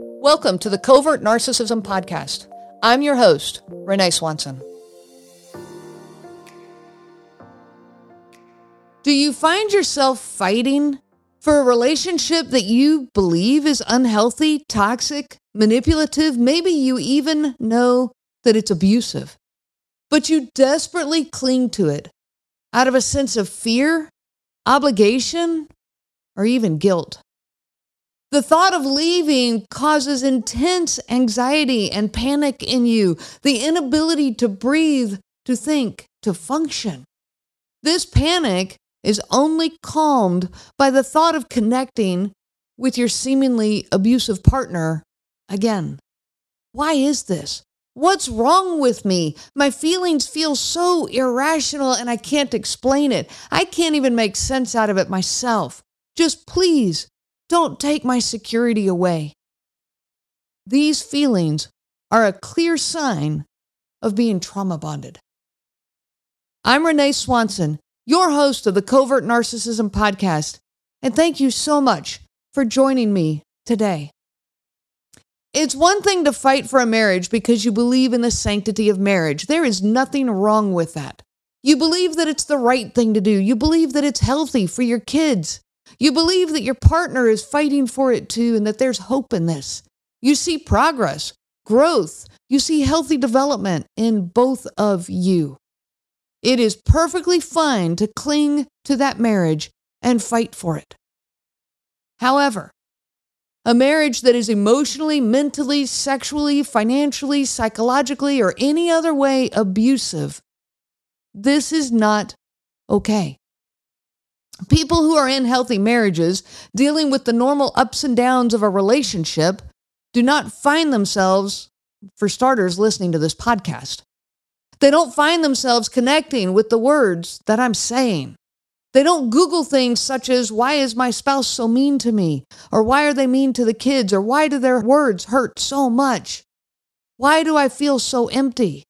Welcome to the Covert Narcissism Podcast. I'm your host, Renee Swanson. Do you find yourself fighting for a relationship that you believe is unhealthy, toxic, manipulative? Maybe you even know that it's abusive, but you desperately cling to it out of a sense of fear, obligation, or even guilt. The thought of leaving causes intense anxiety and panic in you, the inability to breathe, to think, to function. This panic is only calmed by the thought of connecting with your seemingly abusive partner again. Why is this? What's wrong with me? My feelings feel so irrational and I can't explain it. I can't even make sense out of it myself. Just please don't take my security away. These feelings are a clear sign of being trauma bonded. I'm Renee Swanson, your host of the Covert Narcissism Podcast, and thank you so much for joining me today. It's one thing to fight for a marriage because you believe in the sanctity of marriage. There is nothing wrong with that. You believe that it's the right thing to do. You believe that it's healthy for your kids. You believe that your partner is fighting for it too and that there's hope in this. You see progress, growth, you see healthy development in both of you. It is perfectly fine to cling to that marriage and fight for it. However, a marriage that is emotionally, mentally, sexually, financially, psychologically, or any other way abusive, this is not okay. People who are in healthy marriages, dealing with the normal ups and downs of a relationship, do not find themselves, for starters, listening to this podcast. They don't find themselves connecting with the words that I'm saying. They don't Google things such as, why is my spouse so mean to me? Or why are they mean to the kids? Or why do their words hurt so much? Why do I feel so empty?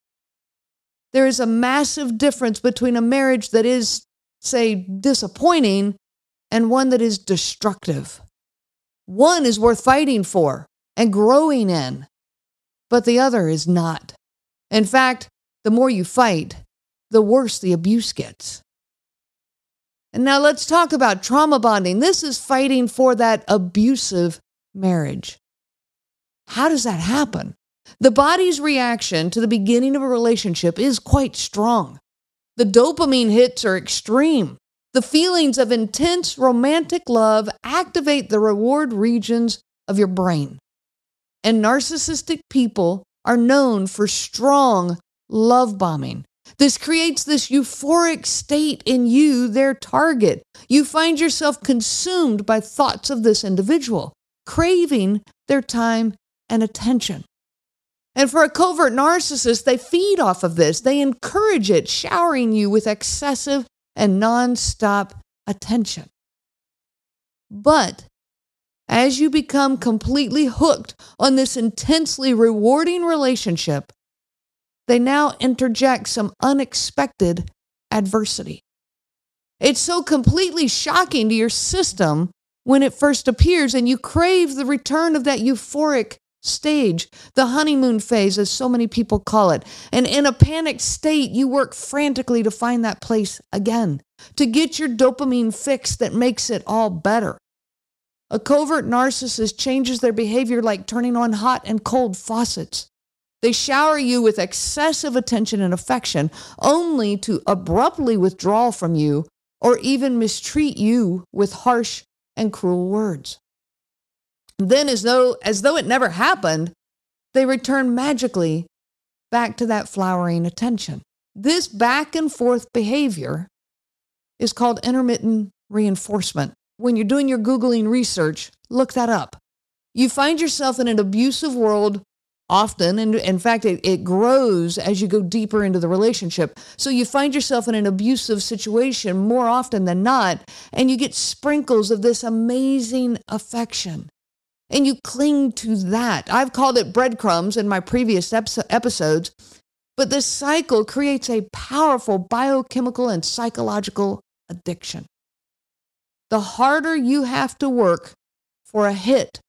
There is a massive difference between a marriage that is say, disappointing and one that is destructive. One is worth fighting for and growing in, but the other is not. In fact, the more you fight, the worse the abuse gets. And now let's talk about trauma bonding. This is fighting for that abusive marriage. How does that happen? The body's reaction to the beginning of a relationship is quite strong. The dopamine hits are extreme. The feelings of intense romantic love activate the reward regions of your brain. And narcissistic people are known for strong love bombing. This creates this euphoric state in you, their target. You find yourself consumed by thoughts of this individual, craving their time and attention. And for a covert narcissist, they feed off of this. They encourage it, showering you with excessive and nonstop attention. But as you become completely hooked on this intensely rewarding relationship, they now interject some unexpected adversity. It's so completely shocking to your system when it first appears, and you crave the return of that euphoric stage, the honeymoon phase, as so many people call it. And in a panicked state, you work frantically to find that place again, to get your dopamine fix that makes it all better. A covert narcissist changes their behavior like turning on hot and cold faucets. They shower you with excessive attention and affection, only to abruptly withdraw from you or even mistreat you with harsh and cruel words. Then, as though, as though it never happened, they return magically back to that flowering attention. This back and forth behavior is called intermittent reinforcement. When you're doing your Googling research, look that up. You find yourself in an abusive world often, and in fact, it, it grows as you go deeper into the relationship. So you find yourself in an abusive situation more often than not, and you get sprinkles of this amazing affection and you cling to that. I've called it breadcrumbs in my previous episodes, but this cycle creates a powerful biochemical and psychological addiction. The harder you have to work for a hit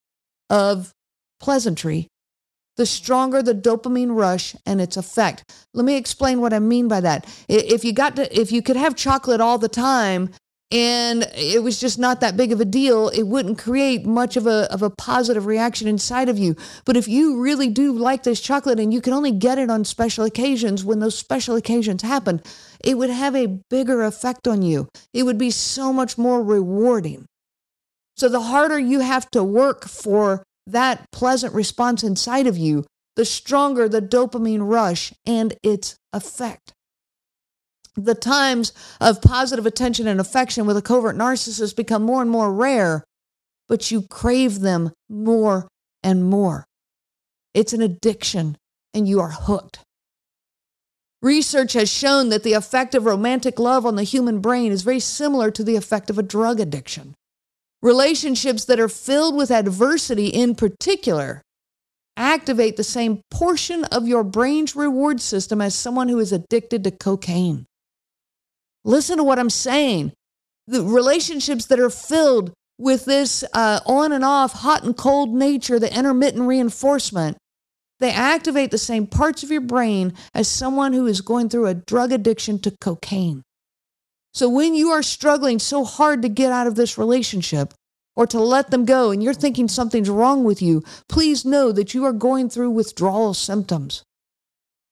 of pleasantry, the stronger the dopamine rush and its effect. Let me explain what I mean by that. If you got to, if you could have chocolate all the time and it was just not that big of a deal, it wouldn't create much of a, of a positive reaction inside of you. But if you really do like this chocolate and you can only get it on special occasions, when those special occasions happen, it would have a bigger effect on you. It would be so much more rewarding. So the harder you have to work for that pleasant response inside of you, the stronger the dopamine rush and its effect the times of positive attention and affection with a covert narcissist become more and more rare, but you crave them more and more. It's an addiction, and you are hooked. Research has shown that the effect of romantic love on the human brain is very similar to the effect of a drug addiction. Relationships that are filled with adversity, in particular, activate the same portion of your brain's reward system as someone who is addicted to cocaine. Listen to what I'm saying. The relationships that are filled with this uh, on and off, hot and cold nature, the intermittent reinforcement, they activate the same parts of your brain as someone who is going through a drug addiction to cocaine. So when you are struggling so hard to get out of this relationship or to let them go and you're thinking something's wrong with you, please know that you are going through withdrawal symptoms.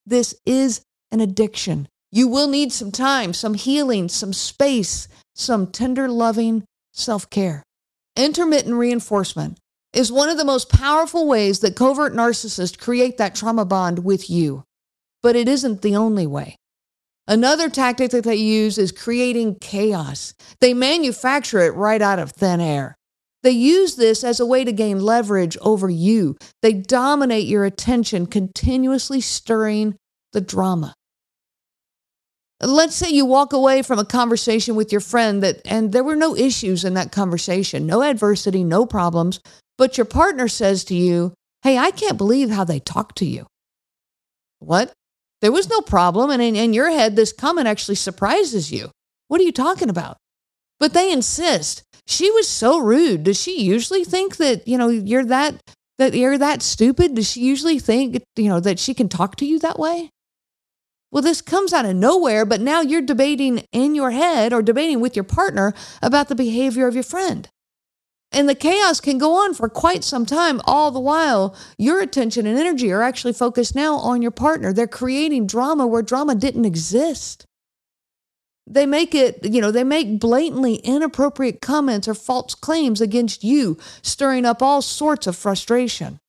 This is an addiction. You will need some time, some healing, some space, some tender, loving self care. Intermittent reinforcement is one of the most powerful ways that covert narcissists create that trauma bond with you, but it isn't the only way. Another tactic that they use is creating chaos. They manufacture it right out of thin air. They use this as a way to gain leverage over you. They dominate your attention, continuously stirring the drama. Let's say you walk away from a conversation with your friend that and there were no issues in that conversation, no adversity, no problems, but your partner says to you, "Hey, I can't believe how they talk to you." What? There was no problem and in, in your head this comment actually surprises you. What are you talking about? But they insist. She was so rude. Does she usually think that, you know, you're that that you're that stupid? Does she usually think, you know, that she can talk to you that way? Well, this comes out of nowhere, but now you're debating in your head or debating with your partner about the behavior of your friend. And the chaos can go on for quite some time, all the while your attention and energy are actually focused now on your partner. They're creating drama where drama didn't exist. They make it, you know, they make blatantly inappropriate comments or false claims against you, stirring up all sorts of frustration.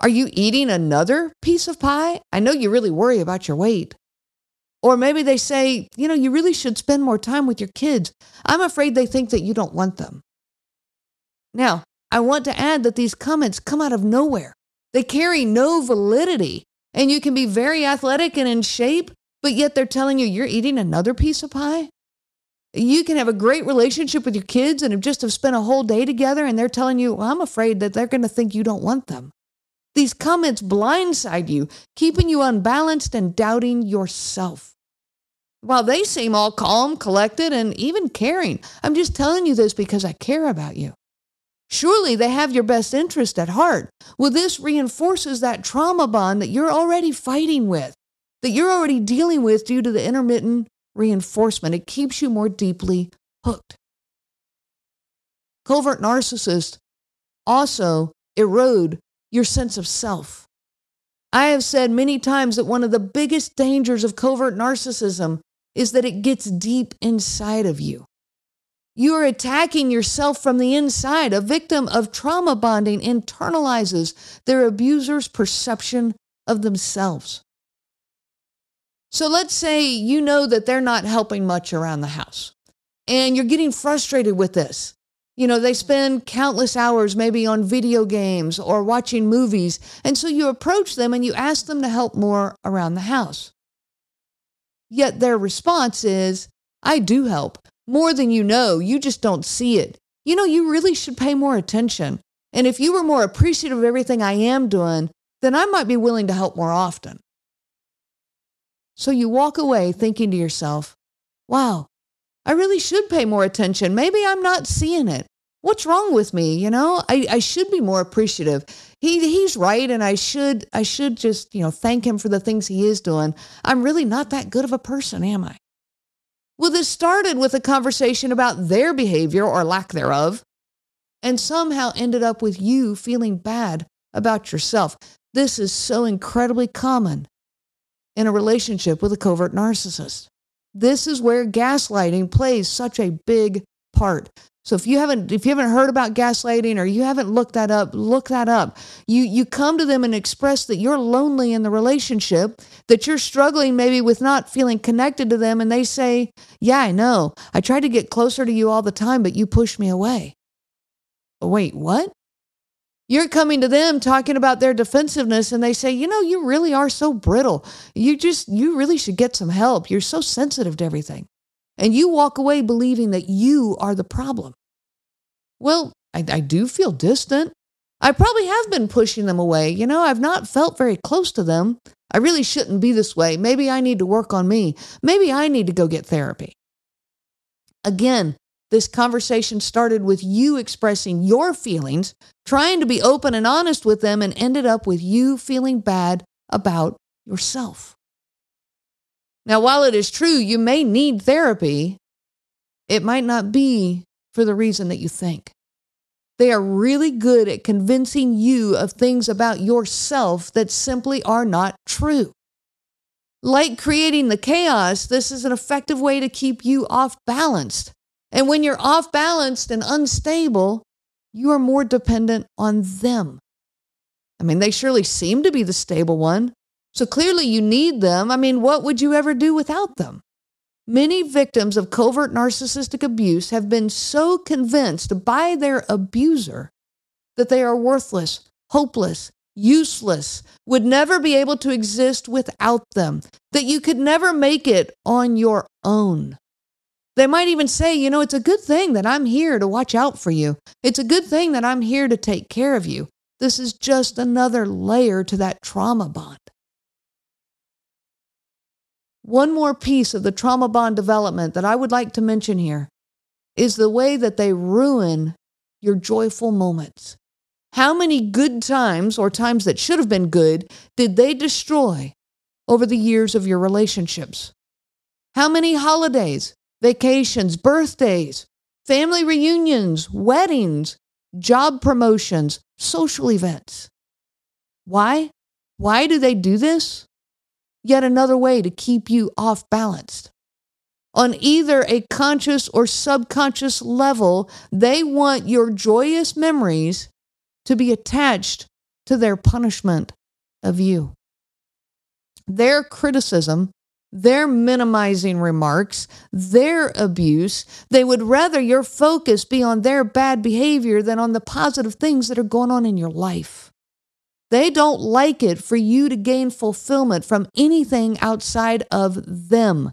Are you eating another piece of pie? I know you really worry about your weight. Or maybe they say, you know, you really should spend more time with your kids. I'm afraid they think that you don't want them. Now, I want to add that these comments come out of nowhere. They carry no validity, and you can be very athletic and in shape, but yet they're telling you you're eating another piece of pie. You can have a great relationship with your kids and have just have spent a whole day together, and they're telling you, well, I'm afraid that they're going to think you don't want them. These comments blindside you, keeping you unbalanced and doubting yourself. While they seem all calm, collected, and even caring, I'm just telling you this because I care about you. Surely they have your best interest at heart. Well, this reinforces that trauma bond that you're already fighting with, that you're already dealing with due to the intermittent reinforcement. It keeps you more deeply hooked. Covert narcissists also erode your sense of self. I have said many times that one of the biggest dangers of covert narcissism is that it gets deep inside of you. You are attacking yourself from the inside. A victim of trauma bonding internalizes their abuser's perception of themselves. So let's say you know that they're not helping much around the house and you're getting frustrated with this. You know, they spend countless hours maybe on video games or watching movies. And so you approach them and you ask them to help more around the house. Yet their response is, I do help. More than you know, you just don't see it. You know, you really should pay more attention. And if you were more appreciative of everything I am doing, then I might be willing to help more often. So you walk away thinking to yourself, wow, I really should pay more attention. Maybe I'm not seeing it. What's wrong with me? You know, I, I should be more appreciative. He he's right, and I should I should just, you know, thank him for the things he is doing. I'm really not that good of a person, am I? Well, this started with a conversation about their behavior or lack thereof, and somehow ended up with you feeling bad about yourself. This is so incredibly common in a relationship with a covert narcissist. This is where gaslighting plays such a big part. So if you haven't if you haven't heard about gaslighting or you haven't looked that up, look that up. You you come to them and express that you're lonely in the relationship, that you're struggling maybe with not feeling connected to them and they say, "Yeah, I know. I tried to get closer to you all the time, but you pushed me away." Oh, wait, what? You're coming to them talking about their defensiveness and they say, "You know, you really are so brittle. You just you really should get some help. You're so sensitive to everything." And you walk away believing that you are the problem. Well, I, I do feel distant. I probably have been pushing them away. You know, I've not felt very close to them. I really shouldn't be this way. Maybe I need to work on me. Maybe I need to go get therapy. Again, this conversation started with you expressing your feelings, trying to be open and honest with them, and ended up with you feeling bad about yourself. Now, while it is true you may need therapy, it might not be for the reason that you think. They are really good at convincing you of things about yourself that simply are not true. Like creating the chaos, this is an effective way to keep you off balanced. And when you're off balanced and unstable, you are more dependent on them. I mean, they surely seem to be the stable one. So clearly you need them. I mean, what would you ever do without them? Many victims of covert narcissistic abuse have been so convinced by their abuser that they are worthless, hopeless, useless, would never be able to exist without them, that you could never make it on your own. They might even say, you know, it's a good thing that I'm here to watch out for you. It's a good thing that I'm here to take care of you. This is just another layer to that trauma bond. One more piece of the trauma bond development that I would like to mention here is the way that they ruin your joyful moments. How many good times or times that should have been good did they destroy over the years of your relationships? How many holidays, vacations, birthdays, family reunions, weddings, job promotions, social events? Why? Why do they do this? yet another way to keep you off balanced. On either a conscious or subconscious level, they want your joyous memories to be attached to their punishment of you. Their criticism, their minimizing remarks, their abuse, they would rather your focus be on their bad behavior than on the positive things that are going on in your life. They don't like it for you to gain fulfillment from anything outside of them.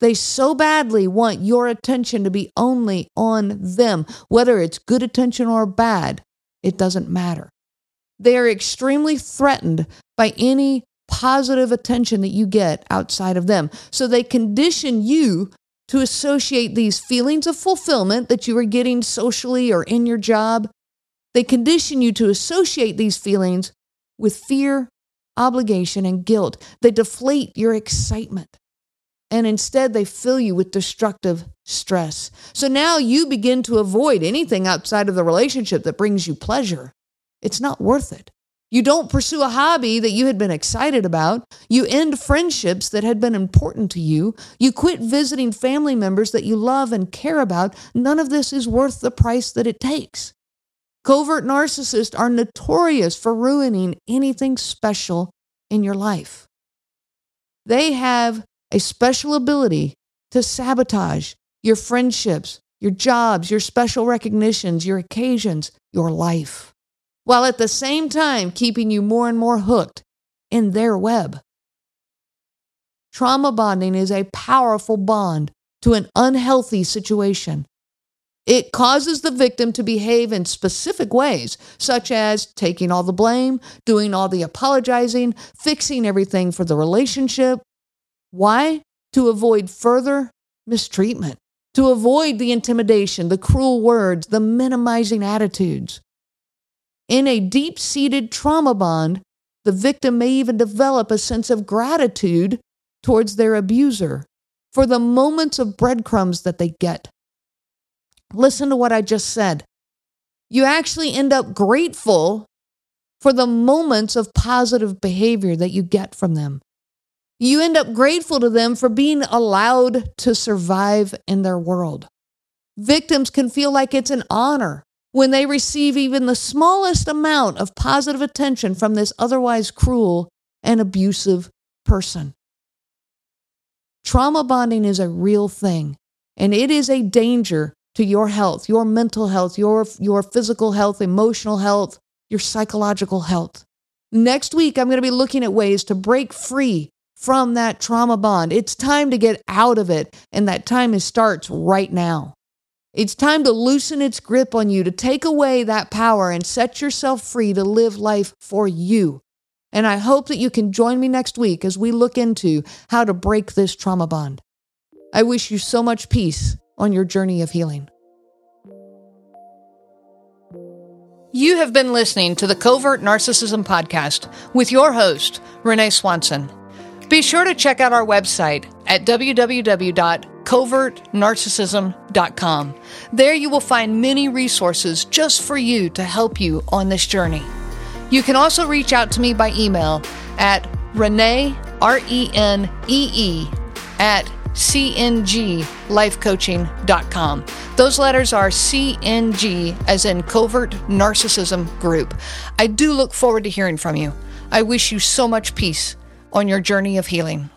They so badly want your attention to be only on them, whether it's good attention or bad, it doesn't matter. They are extremely threatened by any positive attention that you get outside of them. So they condition you to associate these feelings of fulfillment that you are getting socially or in your job. They condition you to associate these feelings with fear, obligation, and guilt. They deflate your excitement. And instead, they fill you with destructive stress. So now you begin to avoid anything outside of the relationship that brings you pleasure. It's not worth it. You don't pursue a hobby that you had been excited about. You end friendships that had been important to you. You quit visiting family members that you love and care about. None of this is worth the price that it takes. Covert narcissists are notorious for ruining anything special in your life. They have a special ability to sabotage your friendships, your jobs, your special recognitions, your occasions, your life, while at the same time keeping you more and more hooked in their web. Trauma bonding is a powerful bond to an unhealthy situation it causes the victim to behave in specific ways, such as taking all the blame, doing all the apologizing, fixing everything for the relationship. Why? To avoid further mistreatment. to avoid the intimidation, the cruel words, the minimizing attitudes. In a deep seated trauma bond, the victim may even develop a sense of gratitude towards their abuser for the moments of breadcrumbs that they get. Listen to what I just said. You actually end up grateful for the moments of positive behavior that you get from them. You end up grateful to them for being allowed to survive in their world. Victims can feel like it's an honor when they receive even the smallest amount of positive attention from this otherwise cruel and abusive person. Trauma bonding is a real thing, and it is a danger to your health, your mental health, your, your physical health, emotional health, your psychological health. Next week, I'm going to be looking at ways to break free from that trauma bond. It's time to get out of it, and that time starts right now. It's time to loosen its grip on you, to take away that power and set yourself free to live life for you. And I hope that you can join me next week as we look into how to break this trauma bond. I wish you so much peace on your journey of healing. You have been listening to the Covert Narcissism Podcast with your host, Renee Swanson. Be sure to check out our website at www.covertnarcissism.com. There you will find many resources just for you to help you on this journey. You can also reach out to me by email at Renee, R E N E E, at cnglifecoaching.com. Those letters are CNG, as in Covert Narcissism Group. I do look forward to hearing from you. I wish you so much peace on your journey of healing.